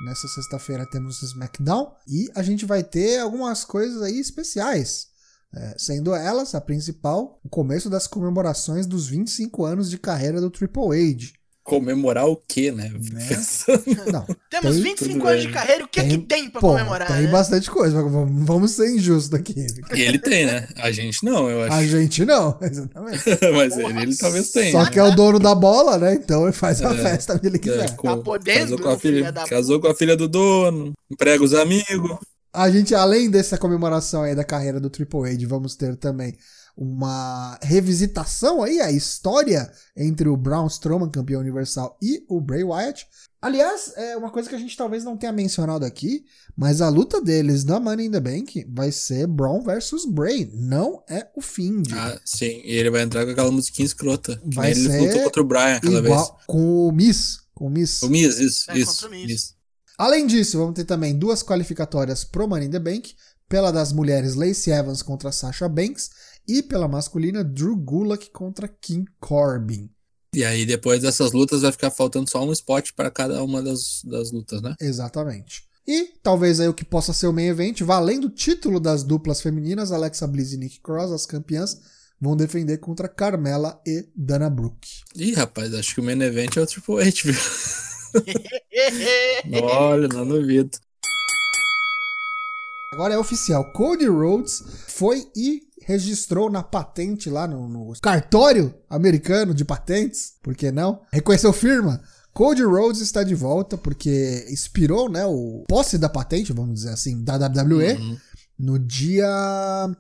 Nessa sexta-feira temos o SmackDown e a gente vai ter algumas coisas aí especiais. É, sendo elas a principal, o começo das comemorações dos 25 anos de carreira do Triple H. Comemorar o quê, né? né? Não, Temos tem, 25 anos de carreira, o que tem, é que tem pra pô, comemorar? Tem né? bastante coisa, mas vamos ser injustos aqui. E ele tem, né? A gente não, eu acho. A gente não, exatamente. mas ele, ele, talvez tenha. Só que é o dono da bola, né? Então ele faz a é, festa onde ele quiser. É, com, tá podendo, casou com, a filha, casou com a filha do dono, emprega os amigos. A gente, além dessa comemoração aí da carreira do Triple H, vamos ter também uma revisitação aí, a história entre o Braun Strowman, campeão universal, e o Bray Wyatt. Aliás, é uma coisa que a gente talvez não tenha mencionado aqui, mas a luta deles na Money in the Bank vai ser Braun versus Bray, não é o fim de. Ah, sim, e ele vai entrar com aquela musiquinha escrota. Vai ser ele lutou contra o Brian aquela igual, vez. Com o Miss. Com o Miss. O Miss, isso, é, isso, Miss. Além disso, vamos ter também duas qualificatórias pro Money in the Bank, pela das mulheres Lacey Evans contra Sasha Banks e pela masculina, Drew Gulak contra Kim Corbin. E aí, depois dessas lutas, vai ficar faltando só um spot para cada uma das, das lutas, né? Exatamente. E talvez aí o que possa ser o main event, valendo o título das duplas femininas, Alexa Bliss e Nick Cross, as campeãs, vão defender contra Carmela e Dana Brooke. Ih, rapaz, acho que o main event é o Triple H, viu? Olha, não duvido. Agora é oficial. Cody Rhodes foi e registrou na patente lá no, no cartório americano de patentes, por que não? Reconheceu firma. Cody Rhodes está de volta porque expirou, né, o posse da patente, vamos dizer assim, da WWE. Uhum. No dia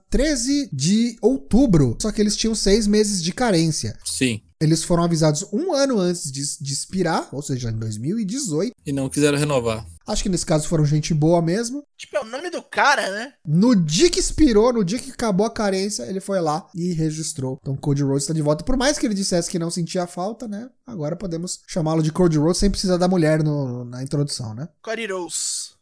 13 de outubro. Só que eles tinham seis meses de carência. Sim. Eles foram avisados um ano antes de, de expirar, ou seja, em 2018. E não quiseram renovar. Acho que nesse caso foram gente boa mesmo. Tipo, é o nome do cara, né? No dia que expirou, no dia que acabou a carência, ele foi lá e registrou. Então Cody Rhodes está de volta. Por mais que ele dissesse que não sentia falta, né? Agora podemos chamá-lo de Cody Rhodes sem precisar da mulher no, na introdução, né? Cody Rose.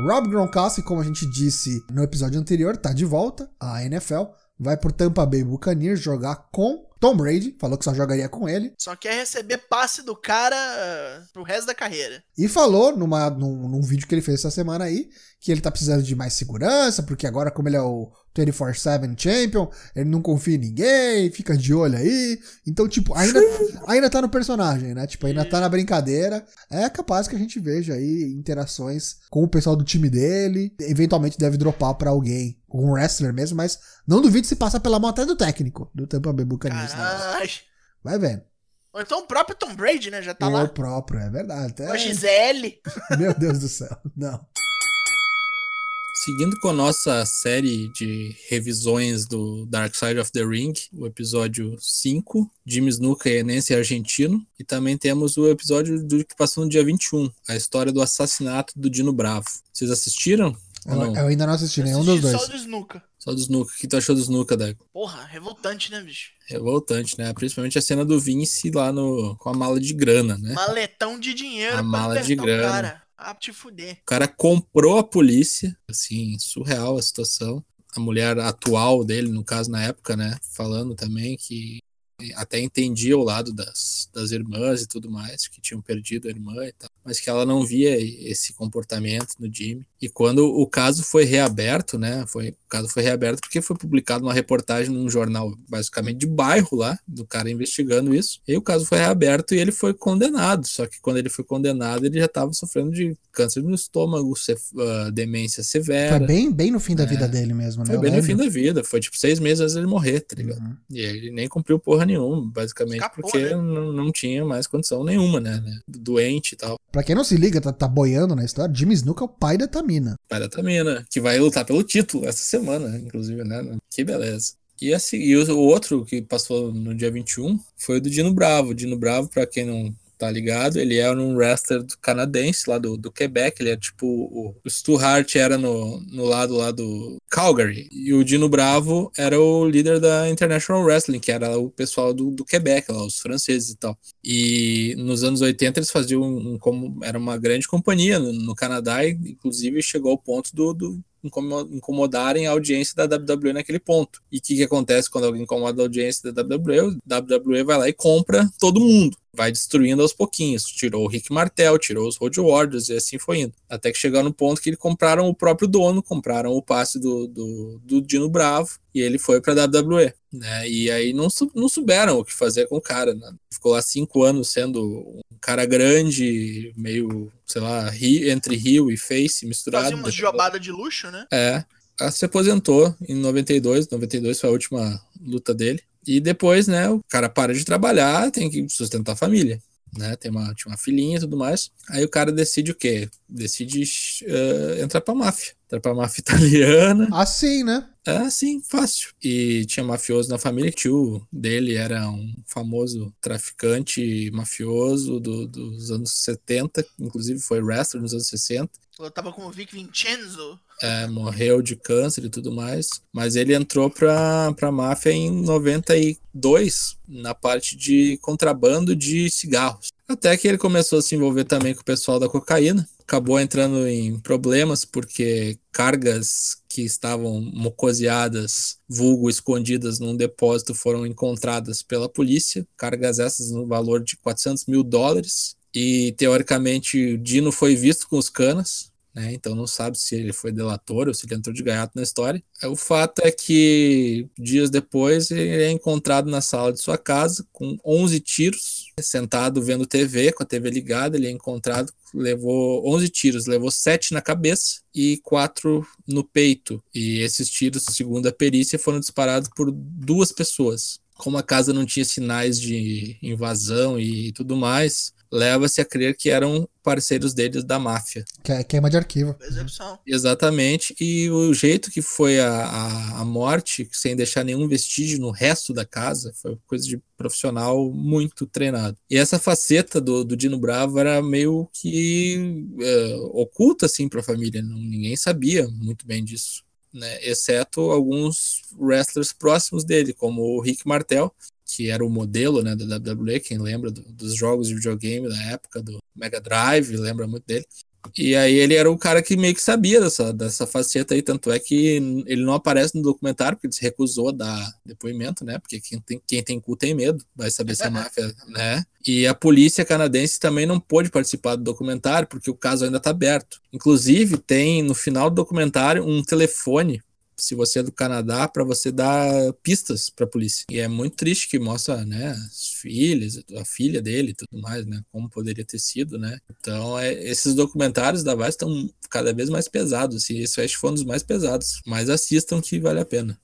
Rob Gronkowski, como a gente disse no episódio anterior, tá de volta à NFL. Vai pro Tampa Bay Buccaneers jogar com Tom Brady. Falou que só jogaria com ele. Só quer receber passe do cara uh, pro resto da carreira. E falou numa, num, num vídeo que ele fez essa semana aí que ele tá precisando de mais segurança, porque agora, como ele é o 24-7 Champion, ele não confia em ninguém, fica de olho aí. Então, tipo, ainda, ainda tá no personagem, né? Tipo, ainda tá na brincadeira. É capaz que a gente veja aí interações com o pessoal do time dele. Eventualmente deve dropar pra alguém, um wrestler mesmo, mas não duvido se passa pela mão até do técnico do Tampa Bay Buccaneers. Né? Vai vendo. Ou então o próprio Tom Brady, né? Já tá o lá. O próprio, é verdade. A Gisele. Meu Deus do céu, não. Seguindo com a nossa série de revisões do Dark Side of the Ring, o episódio 5, Jimmy Snuka e Nancy Argentino, e também temos o episódio do que passou no dia 21, a história do assassinato do Dino Bravo. Vocês assistiram? Eu, eu, ainda não assisti nenhum dos dois. Só do Snuka. Só do Snuka. O que tu achou do Snuka, Dago? Porra, revoltante, né, bicho? Revoltante, né? Principalmente a cena do Vince lá no, com a mala de grana, né? Maletão de dinheiro. A mala de grana. Cara. Te fuder. O cara comprou a polícia, assim, surreal a situação. A mulher atual dele, no caso, na época, né, falando também que até entendia o lado das, das irmãs e tudo mais, que tinham perdido a irmã e tal, mas que ela não via esse comportamento no Jimmy. E quando o caso foi reaberto, né, foi, o caso foi reaberto porque foi publicado uma reportagem num jornal basicamente de bairro lá, do cara investigando isso, e o caso foi reaberto e ele foi condenado, só que quando ele foi condenado ele já estava sofrendo de câncer no estômago, uh, demência severa. Foi bem, bem no fim da é, vida dele mesmo, né? Foi bem no fim da vida, foi tipo seis meses antes dele morrer, tá ligado? Uhum. E ele nem cumpriu porra nenhuma, basicamente, Escapou, porque né? não, não tinha mais condição nenhuma, né? né? Doente e tal. Pra quem não se liga, tá, tá boiando na história, Jimmy Snuka é o pai da Tamina. Pai da Tamina, que vai lutar pelo título essa semana, inclusive, né? Que beleza. E, assim, e o outro que passou no dia 21 foi o do Dino Bravo. Dino Bravo, para quem não tá ligado? Ele era um wrestler canadense lá do, do Quebec, ele é tipo o, o Stu Hart era no, no lado lá do Calgary e o Dino Bravo era o líder da International Wrestling, que era o pessoal do, do Quebec lá, os franceses e tal. E nos anos 80 eles faziam um, um como era uma grande companhia no, no Canadá e inclusive chegou ao ponto do, do incomodarem a audiência da WWE naquele ponto. E o que, que acontece quando alguém incomoda a audiência da WWE? A WWE vai lá e compra todo mundo vai destruindo aos pouquinhos. Tirou o Rick Martel, tirou os Road Warriors e assim foi indo. Até que chegaram no ponto que eles compraram o próprio dono, compraram o passe do, do, do Dino Bravo e ele foi para a WWE. Né? E aí não, não souberam o que fazer com o cara. Né? Ficou lá cinco anos sendo um cara grande, meio, sei lá, entre Rio e Face misturado. Fazia uma jobada de luxo, né? É. Se aposentou em 92, 92 foi a última luta dele. E depois, né, o cara para de trabalhar, tem que sustentar a família. Né, tem uma, tinha uma filhinha e tudo mais. Aí o cara decide o quê? Decide uh, entrar pra máfia. Entrar pra máfia italiana. Assim, né? É assim, fácil. E tinha mafioso na família. O tio dele era um famoso traficante mafioso do, dos anos 70, inclusive foi wrestler nos anos 60. Eu tava com o Vic Vincenzo é, morreu de câncer e tudo mais. Mas ele entrou pra, pra máfia em 92, na parte de contrabando de cigarros. Até que ele começou a se envolver também com o pessoal da cocaína. Acabou entrando em problemas porque cargas que estavam mocoseadas, vulgo escondidas num depósito, foram encontradas pela polícia. Cargas essas no valor de 400 mil dólares. E teoricamente o Dino foi visto com os canas, né? Então não sabe se ele foi delator ou se ele entrou de gaiato na história. É, o fato é que dias depois ele é encontrado na sala de sua casa com 11 tiros, sentado vendo TV, com a TV ligada, ele é encontrado, levou 11 tiros, levou 7 na cabeça e 4 no peito. E esses tiros, segundo a perícia, foram disparados por duas pessoas como a casa não tinha sinais de invasão e tudo mais, leva-se a crer que eram parceiros deles da máfia. Que é queima de arquivo. Execução. Exatamente, e o jeito que foi a, a, a, morte, sem deixar nenhum vestígio no resto da casa, foi coisa de profissional muito treinado. E essa faceta do, do Dino Bravo era meio que é, oculta, assim, para a família, não, ninguém sabia muito bem disso. Né, exceto alguns wrestlers próximos dele, como o Rick Martel, que era o modelo né, da WWE, quem lembra do, dos jogos de videogame da época, do Mega Drive, lembra muito dele. E aí ele era o cara que meio que sabia dessa, dessa faceta aí, tanto é que ele não aparece no documentário, porque ele se recusou a dar depoimento, né? Porque quem tem, quem tem cu tem medo, vai saber se é máfia, né? E a polícia canadense também não pôde participar do documentário, porque o caso ainda está aberto. Inclusive, tem no final do documentário um telefone se você é do Canadá, para você dar pistas para a polícia. E é muito triste que mostra, né, as filhas, a filha dele e tudo mais, né, como poderia ter sido, né. Então, é, esses documentários da Vice estão cada vez mais pesados, assim, esse acho foi um dos mais pesados, mas assistam que vale a pena.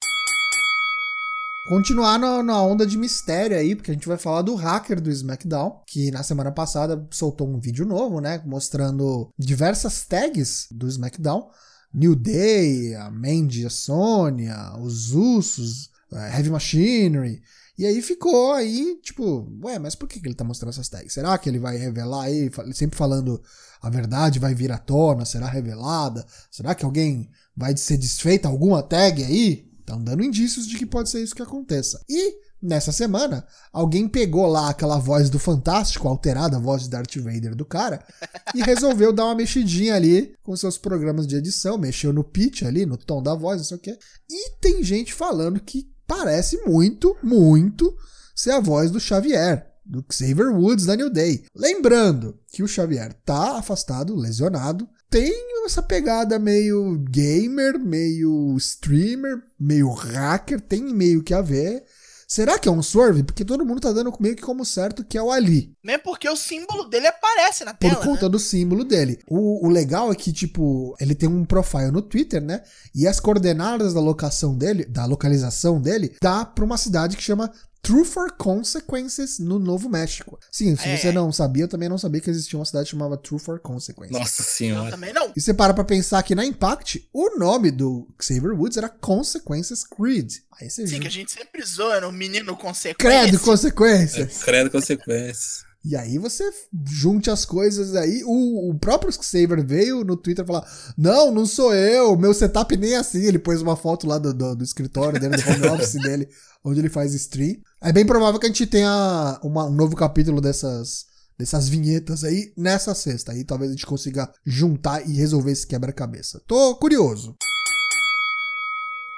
Continuar na, na, onda de mistério aí, porque a gente vai falar do hacker do SmackDown, que na semana passada soltou um vídeo novo, né, mostrando diversas tags do SmackDown, New Day, a Mandy, a Sonya, os Usos, Heavy Machinery. E aí ficou aí, tipo, ué, mas por que, ele tá mostrando essas tags? Será que ele vai revelar aí, sempre falando a verdade vai vir à tona, será revelada? Será que alguém vai ser desfeita alguma tag aí? Estão dando indícios de que pode ser isso que aconteça. E Nessa semana, alguém pegou lá aquela voz do Fantástico, alterada a voz de Darth Vader do cara, e resolveu dar uma mexidinha ali com seus programas de edição, mexeu no pitch ali, no tom da voz, não sei o quê. E tem gente falando que parece muito, muito ser a voz do Xavier, do Xavier Woods da New Day. Lembrando que o Xavier tá afastado, lesionado, tem essa pegada meio gamer, meio streamer, meio hacker, tem meio que a ver. Será que é um swerve? Porque todo mundo tá dando meio que como certo que é o Ali. Mesmo porque o símbolo dele aparece na tela. Por conta né? do símbolo dele. O, o, legal é que, tipo, ele tem um profile no Twitter, né? E as coordenadas da locação dele, da localização dele, dá pra uma cidade que chama True for Consequences no Novo México. Sim, se é. você não sabia, eu também não sabia que existia uma cidade chamada True for Consequences. Nossa senhora. Eu também não. E você para pra pensar que na Impact, o nome do Xavier Woods era Consequences Creed. Aí você Sim, viu. que a gente sempre zoa no menino consequência. Credo consequências. É, credo consequências. E aí você junte as coisas aí. O, o próprio Xavier veio no Twitter falar: Não, não sou eu, meu setup nem é assim. Ele pôs uma foto lá do, do, do escritório dele, do home office dele, onde ele faz stream. É bem provável que a gente tenha uma, um novo capítulo dessas, dessas vinhetas aí nessa sexta. Aí talvez a gente consiga juntar e resolver esse quebra-cabeça. Tô curioso.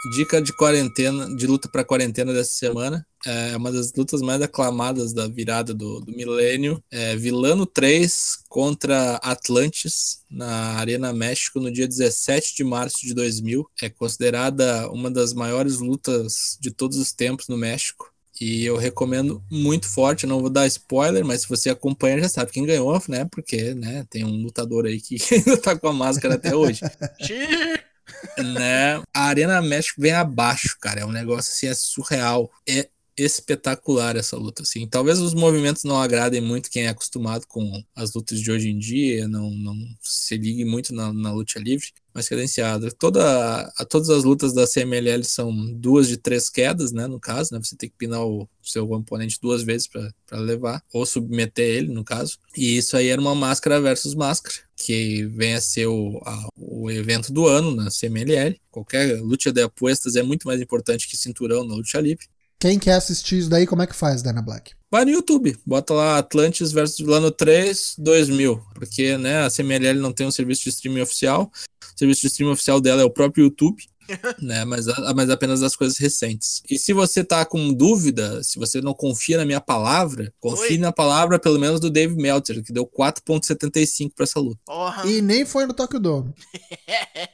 Dica de quarentena, de luta para quarentena dessa semana. É uma das lutas mais aclamadas da virada do, do milênio. É Vilano 3 contra Atlantis na Arena México no dia 17 de março de 2000. É considerada uma das maiores lutas de todos os tempos no México. E eu recomendo muito forte, não vou dar spoiler, mas se você acompanha já sabe quem ganhou, né? Porque, né, tem um lutador aí que ainda tá com a máscara até hoje. Né? A Arena México vem abaixo, cara. É um negócio assim, é surreal. É espetacular essa luta, assim. Talvez os movimentos não agradem muito quem é acostumado com as lutas de hoje em dia, não, não se ligue muito na, na luta livre, mas cadenciado. Toda, a, todas as lutas da CMLL são duas de três quedas, né, no caso, né, você tem que pinar o seu oponente duas vezes para levar, ou submeter ele, no caso. E isso aí era uma máscara versus máscara, que vem a ser o, a, o evento do ano na CMLL. Qualquer luta de apostas é muito mais importante que cinturão na luta livre. Quem quer assistir isso daí, como é que faz, Dana Black? Vai no YouTube, bota lá Atlantis versus Vilano 3 2000, porque né, a CMLL não tem um serviço de streaming oficial, o serviço de streaming oficial dela é o próprio YouTube, né? Mas, mas apenas as coisas recentes. E se você tá com dúvida, se você não confia na minha palavra, confie Oi? na palavra pelo menos do Dave Meltzer, que deu 4.75 para essa luta. Porra. E nem foi no Tokyo Dome.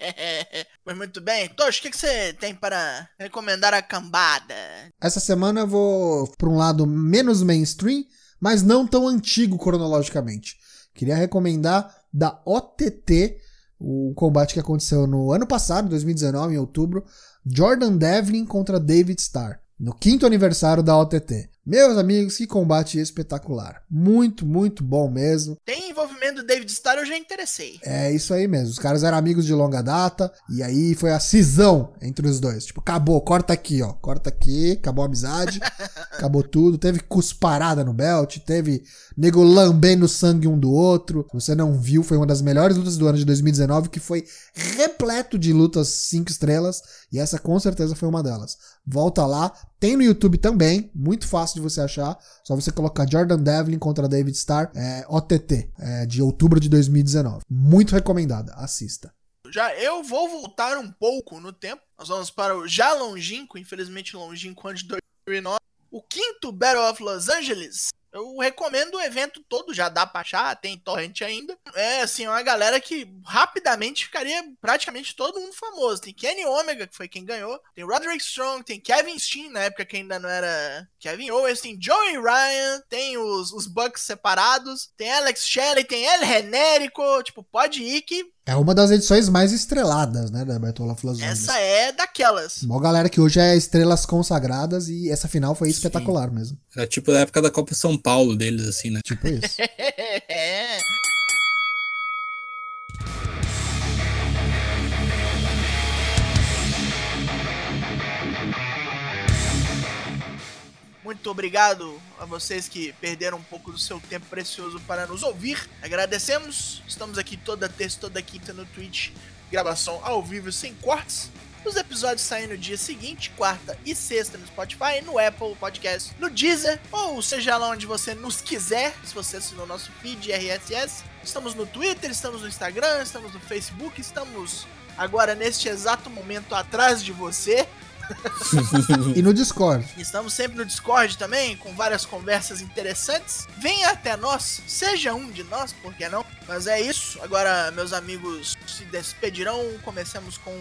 mas muito bem. Tosh, o que, que você tem para recomendar a cambada? Essa semana eu vou para um lado menos mainstream, mas não tão antigo cronologicamente. Queria recomendar da OTT o combate que aconteceu no ano passado, 2019, em outubro, Jordan Devlin contra David Starr. No quinto aniversário da OTT. Meus amigos, que combate espetacular. Muito, muito bom mesmo. Tem envolvimento do David Starr, eu já interessei. É isso aí mesmo. Os caras eram amigos de longa data. E aí foi a cisão entre os dois. Tipo, acabou, corta aqui, ó. Corta aqui, acabou a amizade. acabou tudo. Teve cusparada no belt. Teve nego lambendo sangue um do outro. Se você não viu, foi uma das melhores lutas do ano de 2019, que foi repleto de lutas 5 estrelas. E essa com certeza foi uma delas. Volta lá. Tem no YouTube também. Muito fácil de você achar. Só você colocar Jordan Devlin contra David Starr, é, OTT, é, de outubro de 2019. Muito recomendada, assista. Já eu vou voltar um pouco no tempo. Nós vamos para o já longínquo, infelizmente longínquo, ano de 2009. O quinto Battle of Los Angeles, eu recomendo o evento todo, já dá pra achar, tem torrent ainda. É, assim, uma galera que rapidamente ficaria praticamente todo mundo famoso. Tem Kenny Omega, que foi quem ganhou. Tem Roderick Strong, tem Kevin Steen, na época que ainda não era Kevin Owens. Tem Joey Ryan, tem os, os Bucks separados. Tem Alex Shelley, tem El Genérico. Tipo, pode ir que é uma das edições mais estreladas, né, da Los Angeles. Essa é daquelas. Uma galera que hoje é estrelas consagradas e essa final foi Sim. espetacular mesmo. É tipo da época da Copa São Paulo deles, assim, né? Tipo isso. é. Muito obrigado a vocês que perderam um pouco do seu tempo precioso para nos ouvir. Agradecemos. Estamos aqui toda terça, toda quinta no Twitch. Gravação ao vivo sem cortes. Os episódios saem no dia seguinte, quarta e sexta no Spotify, no Apple Podcast, no Deezer, ou seja lá onde você nos quiser, se você assinou nosso feed RSS. Estamos no Twitter, estamos no Instagram, estamos no Facebook, estamos agora neste exato momento atrás de você. E no Discord. Estamos sempre no Discord também, com várias conversas interessantes. Venha até nós, seja um de nós, por que não? Mas é isso. Agora, meus amigos se despedirão. Comecemos com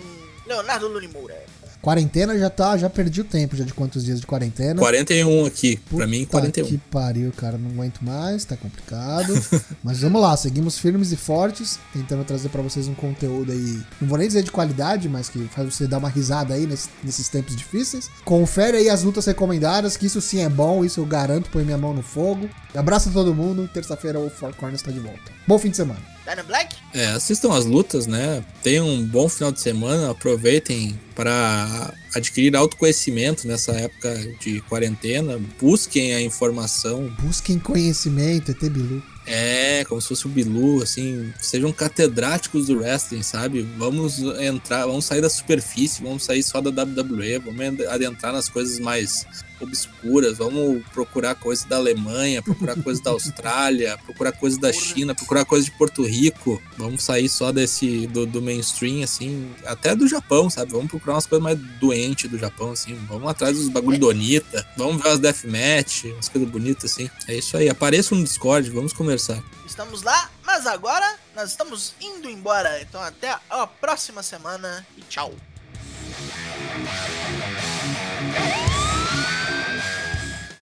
Leonardo Lunimoura. Quarentena já tá, já perdi o tempo já de quantos dias de quarentena. 41 aqui, Puta pra mim 41. que pariu, cara, não aguento mais, tá complicado. Mas vamos lá, seguimos firmes e fortes, tentando trazer para vocês um conteúdo aí, não vou nem dizer de qualidade, mas que faz você dar uma risada aí nesse, nesses tempos difíceis. Confere aí as lutas recomendadas, que isso sim é bom, isso eu garanto, põe minha mão no fogo. Abraço a todo mundo, terça-feira o Four Corners tá de volta. Bom fim de semana. Dana Black? É, assistam as lutas, né? Tenham um bom final de semana, aproveitem para adquirir autoconhecimento nessa época de quarentena, busquem a informação. Busquem conhecimento, ET Bilu. É, como se fosse o Bilu, assim, sejam catedráticos do wrestling, sabe? Vamos entrar, vamos sair da superfície, vamos sair só da WWE, vamos adentrar nas coisas mais obscuras, vamos procurar coisas da Alemanha, procurar coisas da Austrália, procurar coisas da China, procurar coisas de Porto Rico. Vamos sair só desse do, do mainstream, assim, até do Japão, sabe? Vamos procurar umas coisas mais doentes do Japão, assim. Vamos atrás dos bagulho do Onita, vamos ver as deathmatch, umas coisas bonitas, assim. É isso aí, apareçam no Discord, vamos conversar. Estamos lá, mas agora nós estamos indo embora. Então até a próxima semana e tchau.